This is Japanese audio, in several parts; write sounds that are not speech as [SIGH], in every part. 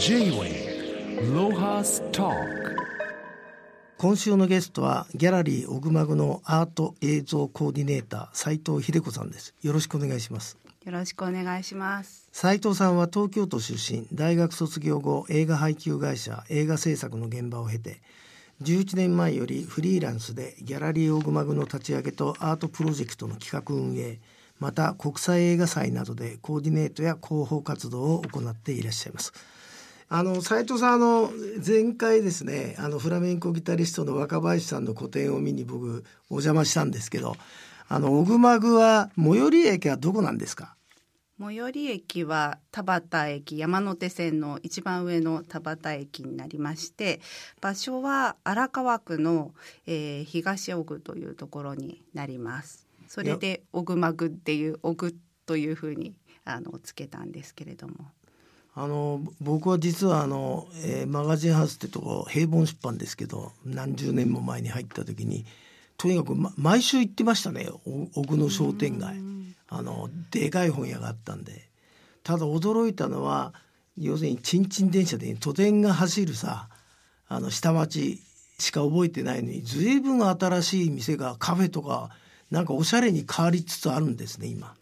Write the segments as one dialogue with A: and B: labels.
A: J-Way ロハスト
B: 今週のゲストはギャラリーオグマグのアート映像コーディネーター斉藤秀子さんです。よろしくお願いします。
C: よろしくお願いします。
B: 斉藤さんは東京都出身大学卒業後映画配給会社映画制作の現場を経て11年前よりフリーランスでギャラリーオグマグの立ち上げとアートプロジェクトの企画運営また国際映画祭などでコーディネートや広報活動を行っていらっしゃいますあの斉藤さんあの前回ですねあのフラメンコギタリストの若林さんの個展を見に僕お邪魔したんですけどあのオグマグは最寄り駅はどこなんですか？
C: 最寄り駅は田端駅山手線の一番上の田端駅になりまして場所は荒川区の、えー、東尾久というところになります。それでオグマグっていうオグというふうにあのつけたんですけれども
B: あの僕は実はあの、えー、マガジンハウスってとこ平凡出版ですけど何十年も前に入った時にとにかく、ま、毎週行ってましたね奥の商店街。あのでかい本屋があったんで。ただ驚いたのは要するにちんちん電車で都電が走るさあの下町しか覚えてないのに随分新しい店がカフェとかなんかおしゃれに変わりつつあるんですね今。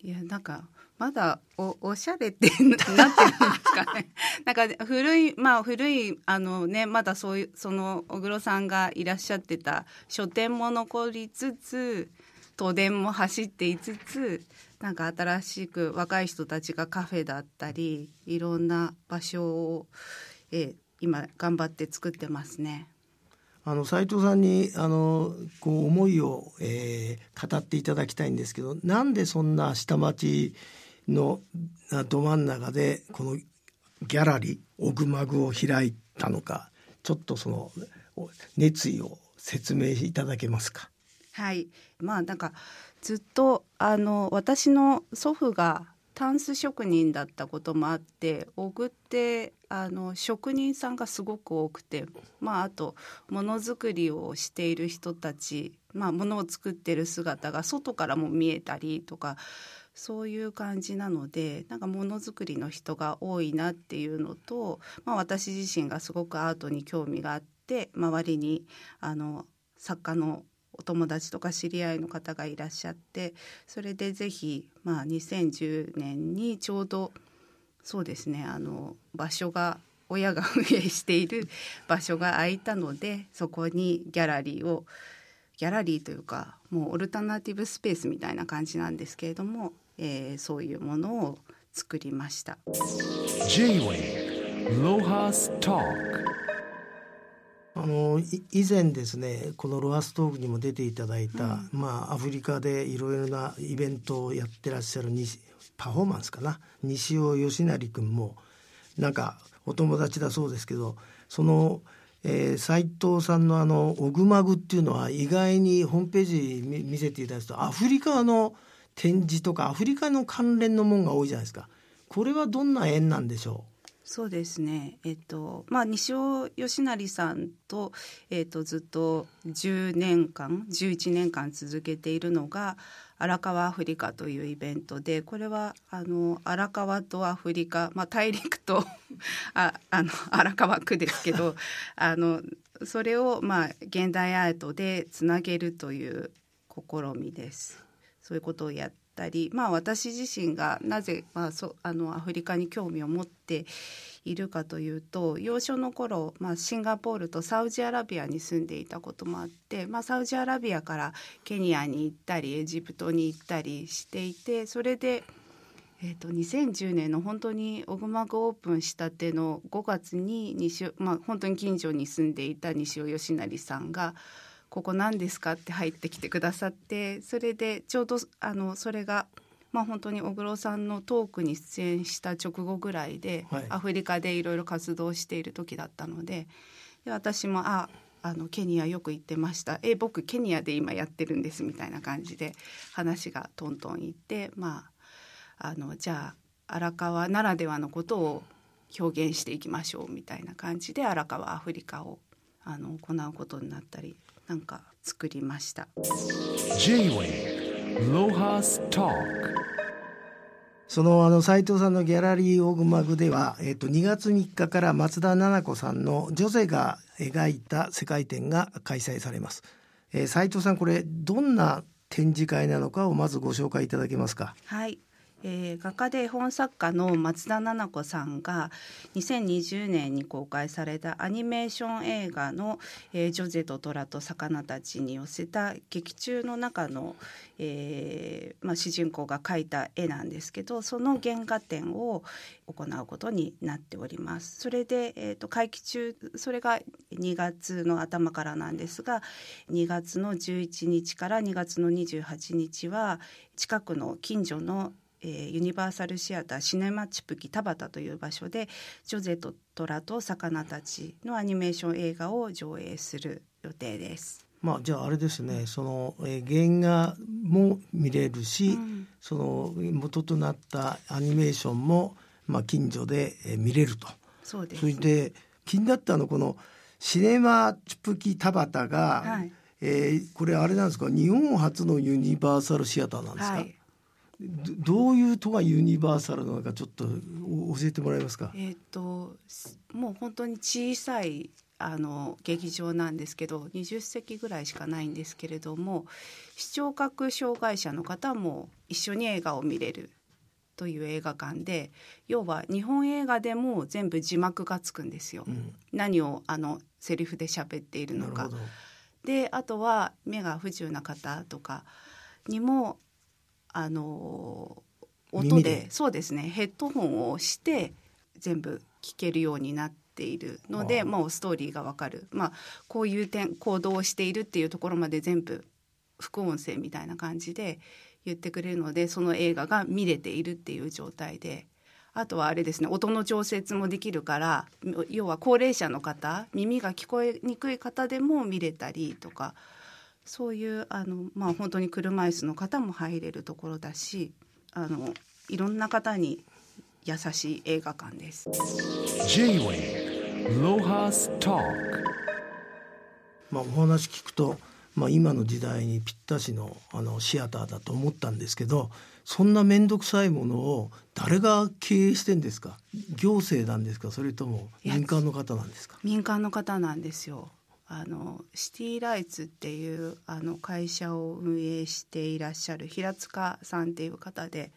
C: いやなんかまだおおしゃれってなってるんですかね [LAUGHS] なんか古いまあ古いあのねまだそういうその小黒さんがいらっしゃってた書店も残りつつ都電も走っていつつなんか新しく若い人たちがカフェだったりいろんな場所を、え今頑張って作ってますね。
B: あの斉藤さんにあのこう思いを、えー、語っていただきたいんですけどなんでそんな下町のど真ん中でこのギャラリーオグマグを開いたのかちょっとその熱意を説明いただけますか？
C: はいまあなんかずっとあの私の祖父がタンス職人だったこともあって小具ってあの職人さんがすごく多くて、まあ、あとものづくりをしている人たち、まあ、ものを作ってる姿が外からも見えたりとかそういう感じなのでなんかものづくりの人が多いなっていうのと、まあ、私自身がすごくアートに興味があって周りにあの作家のお友達とか知り合いの方がいらっしゃってそれでぜひ、まあ、2010年にちょうどそうですねあの場所が親が運営している場所が空いたのでそこにギャラリーをギャラリーというかもうオルタナティブスペースみたいな感じなんですけれどもえー、そういうものを作りました。
B: あの以前ですねこのロハストークにも出ていただいた、うん、まあアフリカでいろいろなイベントをやってらっしゃるパフォーマンスかな？西尾義成君もなんかお友達だそうですけどそのえー、斉藤さんのあのオグマグっていうのは意外にホームページ見せていただくとアフリカの展示とかアフリカの関連のもんが多いじゃないですか。これはどんな縁なんでしょう？
C: そうですね、えっとまあ、西尾義成さんと,、えっとずっと10年間11年間続けているのが荒川アフリカというイベントでこれはあの荒川とアフリカ、まあ、大陸と [LAUGHS] ああの荒川区ですけど [LAUGHS] あのそれを、まあ、現代アートでつなげるという試みです。そういうことをやったり、まあ、私自身がなぜ、まあ、そあのアフリカに興味を持っているかというと幼少の頃、まあ、シンガポールとサウジアラビアに住んでいたこともあって、まあ、サウジアラビアからケニアに行ったりエジプトに行ったりしていてそれで。えーと、2010年の本当にオグマグオープンしたての5月に西、まあ、本当に近所に住んでいた西尾義成さんがここ何ですか?」って入ってきてくださってそれでちょうどあのそれがまあ、本当に小黒さんのトークに出演した直後ぐらいで、はい、アフリカでいろいろ活動している時だったのでで私も「ああのケニアよく行ってましたえ僕ケニアで今やってるんです」みたいな感じで話がトントンいってまああのじゃあ荒川ならではのことを表現していきましょうみたいな感じで荒川アフリカをあの行うことになったりなんか作りました。
B: そのあの斉藤さんのギャラリーオグマグでは、えっと、2月3日から松田奈々子さんの女性が描いた世界展が開催されます。えー、斉藤さんこれどんな展示会なのかをまずご紹介いただけますか？
C: はいえー、画家で絵本作家の松田奈々子さんが2020年に公開されたアニメーション映画の「えー、ジョゼと虎と魚たち」に寄せた劇中の中の、えーまあ、主人公が描いた絵なんですけどその原画展を行うことになっております。それで、えーと、会期中それが2月の頭からなんですが2月の11日から2月の28日は近くの近所のえー、ユニバーサルシアターシネマチプキ田端という場所で「ジョゼと虎と魚たち」のアニメーション映画を上映する予定です。
B: まあ、じゃああれですねその、えー、原画も見れるし、うん、その元となったアニメーションも、まあ、近所で、えー、見れると。
C: そうです。
B: それで気になったのこのシネマチプキ田端が、はい、えー、これあれなんですか？日本初のユニバーサルシアターなんですか、はいどういうとがユニバーサルなのかちょっと教えてもらえますか？
C: えっ、ともう本当に小さいあの劇場なんですけど20席ぐらいしかないんですけれども視聴覚障害者の方も一緒に映画を見れるという映画館で要は日本映画でも全部字幕がつくんですよ。うん、何をあのセリフで喋っているのか。であとは目が不自由な方とかにもあの音でそうですね。ヘッドホンをして全部聞けるようになっているのでもうストーリーがわかる、まあ、こういう点行動をしているっていうところまで全部副音声みたいな感じで言ってくれるのでその映画が見れているっていう状態で。あとはあれですね音の調節もできるから要は高齢者の方耳が聞こえにくい方でも見れたりとかそういうあの、まあ、本当に車椅子の方も入れるところだしあのいろんな方に優しい映画館です。
B: まあ、お話聞くと、まあ、今の時代にぴったしのあのシアターだと思ったんですけどそんな面倒くさいものを誰が経営してんですか？行政なんですか？それとも民間の方なんですか？
C: 民間の方なんですよ。あのシティライツっていうあの会社を運営していらっしゃる平塚さんっていう方で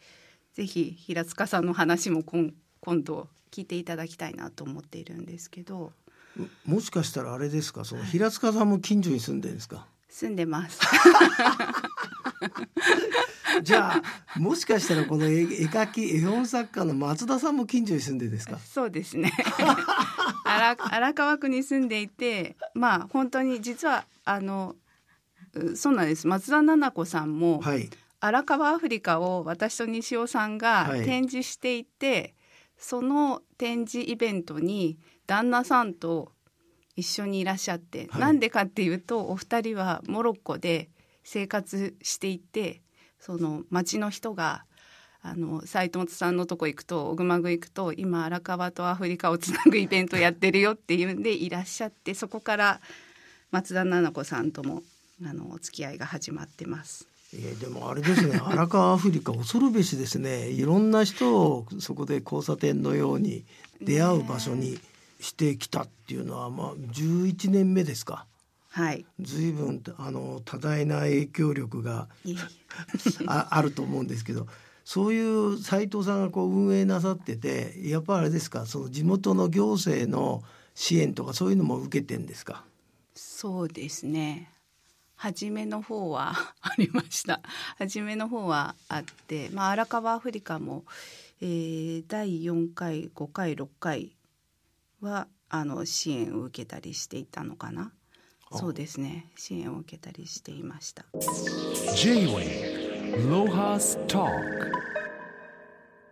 C: ぜひ平塚さんの話も今今度聞いていただきたいなと思っているんですけど。
B: もしかしたらあれですか？その平塚さんも近所に住んでるんですか？
C: 住んでます。[LAUGHS]
B: じゃあもしかしたらこの絵描き絵本作家の松田さんも近所に住んでですか？
C: そうですね [LAUGHS] 荒荒川区に住んでいてまあ本当に実はあのそうなんです。松田奈々子さんも、はい、荒川アフリカを私と西尾さんが展示していて、はい、その展示イベントに旦那さんと一緒にいらっしゃって、はい、なんでかっていうとお二人はモロッコで生活していてその町の人があの斉藤さんのとこ行くと小熊具行くと今荒川とアフリカをつなぐイベントやってるよっていうんでいらっしゃってそこから松田奈々子さんともあのお付き合いが始まってます。
B: えー、でもあれですね [LAUGHS] 荒川アフリカ恐るべしですねいろんな人をそこで交差点のように出会う場所にしてきたっていうのは、まあ11年目ですか。
C: はい、
B: 随分あの多大な影響力が [LAUGHS] ああると思うんですけどそういう斉藤さんがこう運営なさっててやっぱりあれですかその地元の行政の支援とかそういうのも受けてんですか？
C: そうですね。初めの方は [LAUGHS] ありました。初めの方はあって、まあ、荒川アフリカも、えー、第4回5回6回はあの支援を受けたりしていたのかな。そうですね。支援を受けたりしていました。J-Way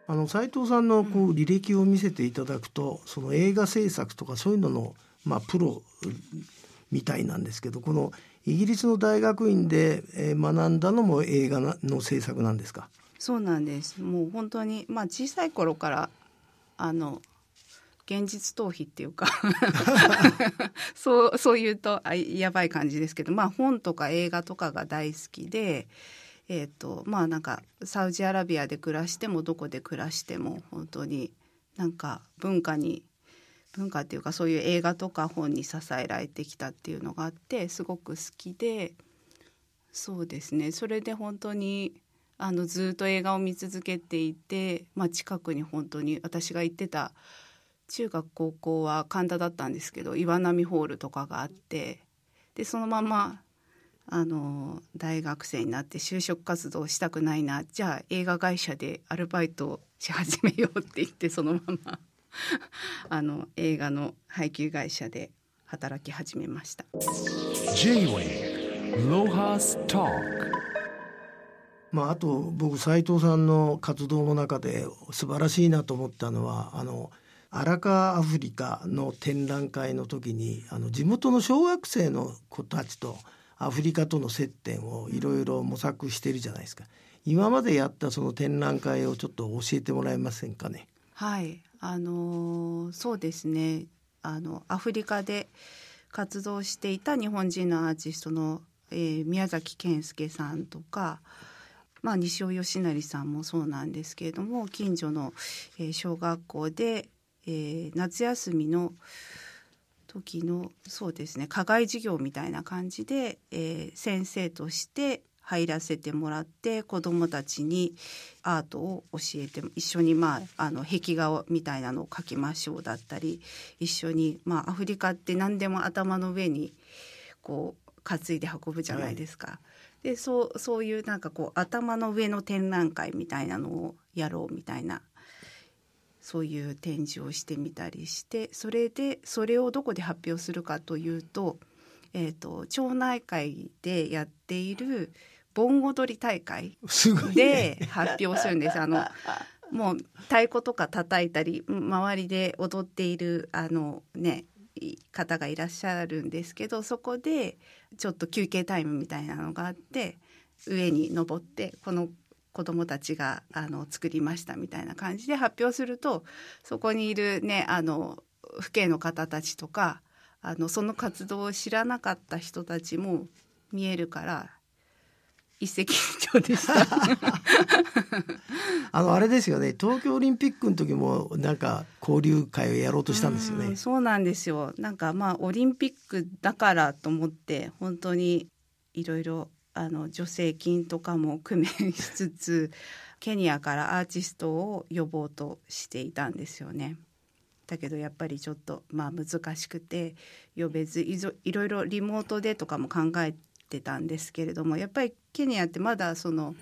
B: あの斉藤さんのこう履歴を見せていただくと、その映画制作とかそういうのの、まあ、プロみたいなんですけどこのイギリスの大学院で学んだのも映画の制作なんですか？
C: そうなんです。もう本当に、まあ、小さい頃からあの現実逃避っていうか [LAUGHS] そうそう言うとあやばい感じですけど、まあ、本とか映画とかが大好きで、えーとまあなんかサウジアラビアで暮らしてもどこで暮らしても本当になんか文化に文化っていうかそういう映画とか本に支えられてきたっていうのがあってすごく好きでそうですね。それで本当にあのずっと映画を見続けていて、まあ、近くに本当に私が行ってた中学高校は神田だったんですけど岩波ホールとかがあってでそのままあの大学生になって就職活動したくないなじゃあ映画会社でアルバイトし始めようって言ってそのまま [LAUGHS] あの映画の配給会社で働き始めました。
B: まあ、あと僕斉藤さんの活動の中で素晴らしいなと思ったのはあの荒川アフリカの展覧会の時にあの地元の小学生の子たちとアフリカとの接点をいろいろ模索してるじゃないですか。今までやったその展覧会をちょっと教えてもらえませんかね？
C: はいあのそうですねあのアフリカで活動していた日本人のアーティストの、えー、宮崎健介さんとか、まあ、西尾義成さんもそうなんですけれども近所の、えー、小学校で、えー、夏休みの時のそうですね課外授業みたいな感じで、えー、先生として入らせてもらって子どもたちにアートを教えて一緒に、まあ、あの壁画みたいなのを描きましょうだったり一緒に、まあ、アフリカって何でも頭の上にこう担いで運ぶじゃないですか。はい、でそうそういうなんかこう頭の上の展覧会みたいなのをやろうみたいなそういう展示をしてみたりしてそれでそれをどこで発表するかというと,、えーと町内会でやっている盆踊り大会で発表するんです。あのもう太鼓とか叩いたり周りで踊っているあのね方がいらっしゃるんですけどそこでちょっと休憩タイムみたいなのがあって上に登ってこの子どもたちがあの作りましたみたいな感じで発表するとそこにいるねあの父兄の方たちとかあのその活動を知らなかった人たちも見えるから一石二鳥でした。[LAUGHS]
B: あのあれですよね。東京オリンピックの時もなんか交流会をやろうとしたんですよね。
C: そうなんですよ。なんかまあオリンピックだからと思って本当にいろいろあの助成金とかも工面しつつケニアからアーティストを呼ぼうとしていたんですよね。だけどやっぱりちょっとまあ難しくて呼べずいろいろリモートでとかも考えてたんですけれどもやっぱりケニアってまだその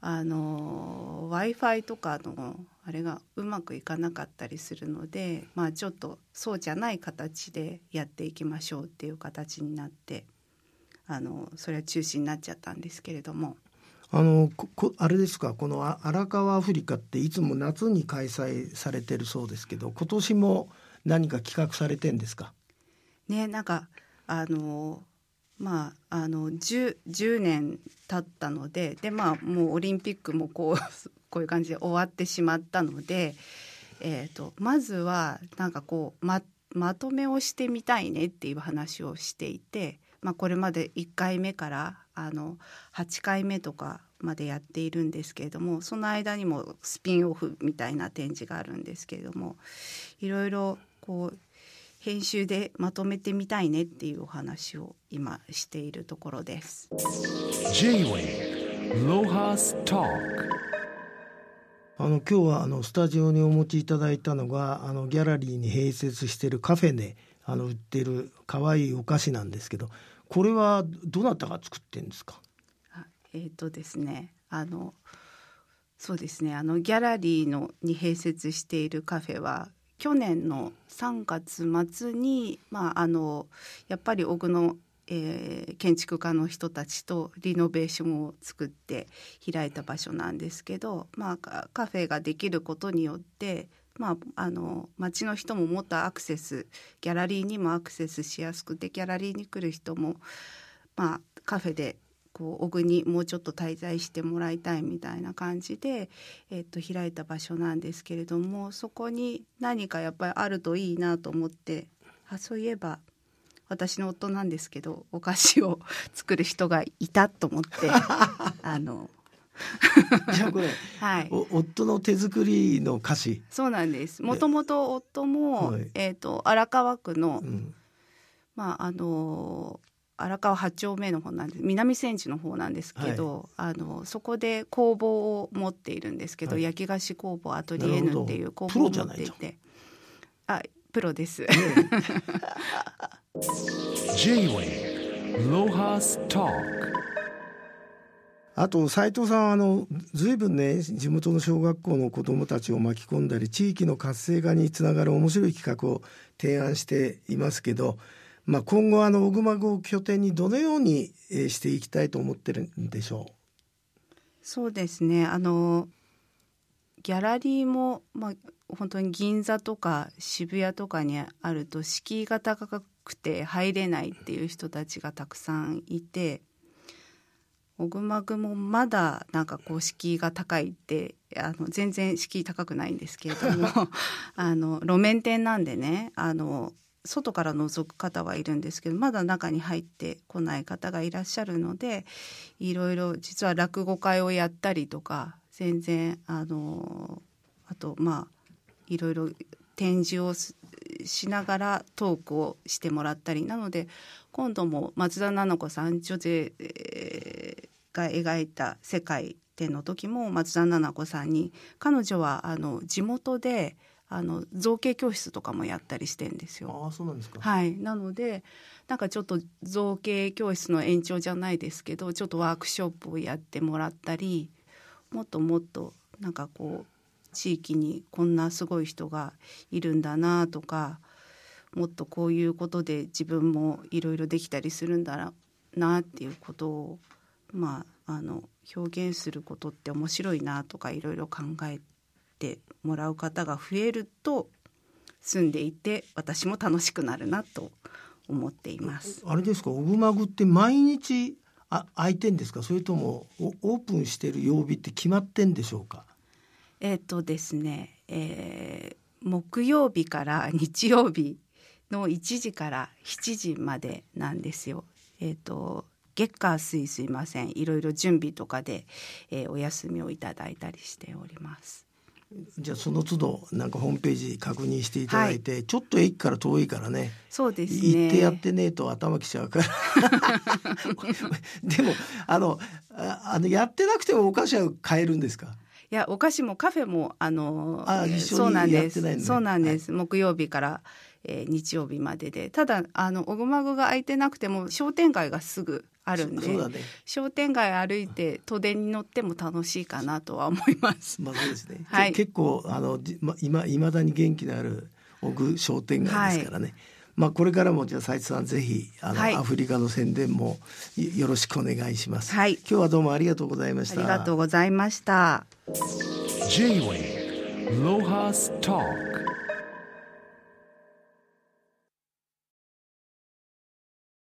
C: あの w i f i とかのあれがうまくいかなかったりするので、まあ、ちょっとそうじゃない形でやっていきましょうっていう形になってあのそれは中止になっちゃったんですけれども。
B: あのこあれですか？この荒川アフリカっていつも夏に開催されてるそうですけど今年も何か企画されてんですか？
C: ねなんかあのまあ、あの 10, 10年経ったのでで、まあ、もうオリンピックもこう [LAUGHS] こういう感じで終わってしまったので、えーと、まずはなんかこうままとめをしてみたいねっていう話をしていて、まあ、これまで1回目からあの8回目とかまでやっているんですけれどもその間にもスピンオフみたいな展示があるんですけれどもいろいろこう編集でまとめてみたいねっていうお話を今しているところです。
B: あの今日はあのスタジオにお持ちいただいたのがあのギャラリーに併設しているカフェであの売っている可愛いお菓子なんですけどこれはどなたが作ってんですか？
C: えっ、ー、とですねあのそうですねあのギャラリーのに併設しているカフェは去年の3月末に、まあ、あのやっぱり小久野、えー、建築家の人たちとリノベーションを作って開いた場所なんですけど、まあ、カフェができることによってまあ、あの町の人ももっとアクセスギャラリーにもアクセスしやすくてギャラリーに来る人も、まあ、カフェでこう小国にもうちょっと滞在してもらいたいみたいな感じで、えっと、開いた場所なんですけれどもそこに何かやっぱりあるといいなと思ってあそういえば私の夫なんですけどお菓子を作る人がいたと思って [LAUGHS] あの [LAUGHS]
B: じゃあこれ、
C: はい、
B: お夫の手作りの菓子、
C: そうなんです。もともと夫も、
B: はい。
C: えー、と荒川区の、
B: うん、
C: まああの荒川八丁目の方なんです。南千住の方なんですけど、あのそこで工房を持っているんですけど、
B: はい。
C: 焼き菓子工房アトリエヌっていう工房を持っていて。あプロです。[LAUGHS]
A: J-Way Lohas Talk
B: あと斉藤さんはあのずいぶんね地元の小学校の子どもたちを巻き込んだり地域の活性化につながる面白い企画を提案していますけど、まあ、今後あの小熊郷を拠点にどのようにしていきたいと思ってるんでしょう？
C: そうですね。あのギャラリーも、まあ、本当に銀座とか渋谷とかにあると敷居が高くて入れないっていう人たちがたくさんいて小熊具もまだなんかこう敷居が高いってあの全然敷居高くないんですけれども [LAUGHS] あの路面店なんでねあの外から覗く方はいるんですけどまだ中に入ってこない方がいらっしゃるのでいろいろ実は落語会をやったりとか全然あのあとまあいろいろ展示をすしながらトークをしてもらったり。なので今度も松田奈々子さん女性えーが描いた世界での時も松田奈々子さんに彼女はあの地元であの造形教室とかもやったりしてんですよ。
B: あそうなんですか、
C: はい、なのでなんかちょっと造形教室の延長じゃないですけどちょっとワークショップをやってもらったりもっともっとなんかこう地域にこんなすごい人がいるんだなとかもっとこういうことで自分もいろいろできたりするんだなっていうことをまああの表現することって面白いなとかいろいろ考えてもらう方が増えると住んでいて私も楽しくなるなと思っています。
B: あれですか小熊具って毎日あ開いてんですか？それともおオープンしてる曜日って決まってんでしょうか？
C: えっ、とですね、えー木曜日から日曜日の1時から7時までなんですよ。えっ、と月火水すいません。いろいろ準備とかで、えーお休みをいただいたりしております。
B: じゃあその都度なんかホームページ確認していただいて、ちょっと駅から遠いからね
C: そうですね。
B: 行ってやってねえと頭きちゃうから。[LAUGHS] でもあのああのやってなくてもお菓子は買えるんですか？
C: いやお菓子もカフェもあの
B: あ一緒に
C: そうなんです、そうなんです、木曜日から、えー日曜日までで。ただあの小熊具が空いてなくても商店街がすぐあるんで
B: そうだね
C: 商店街歩いて都電に乗っても楽しいかなとは思います。
B: まあそうですね、け [LAUGHS]
C: はい。
B: 結構あのじま今いまだに元気のある奥商店街ですからね、まあこれからもじゃあ斉藤さんぜひあの、
C: はい。
B: アフリカの宣伝もよよろしくお願いします、
C: はい。
B: 今日はどうもありがとうございました。
C: ありがとうございました。
A: J-Way Lohas Talk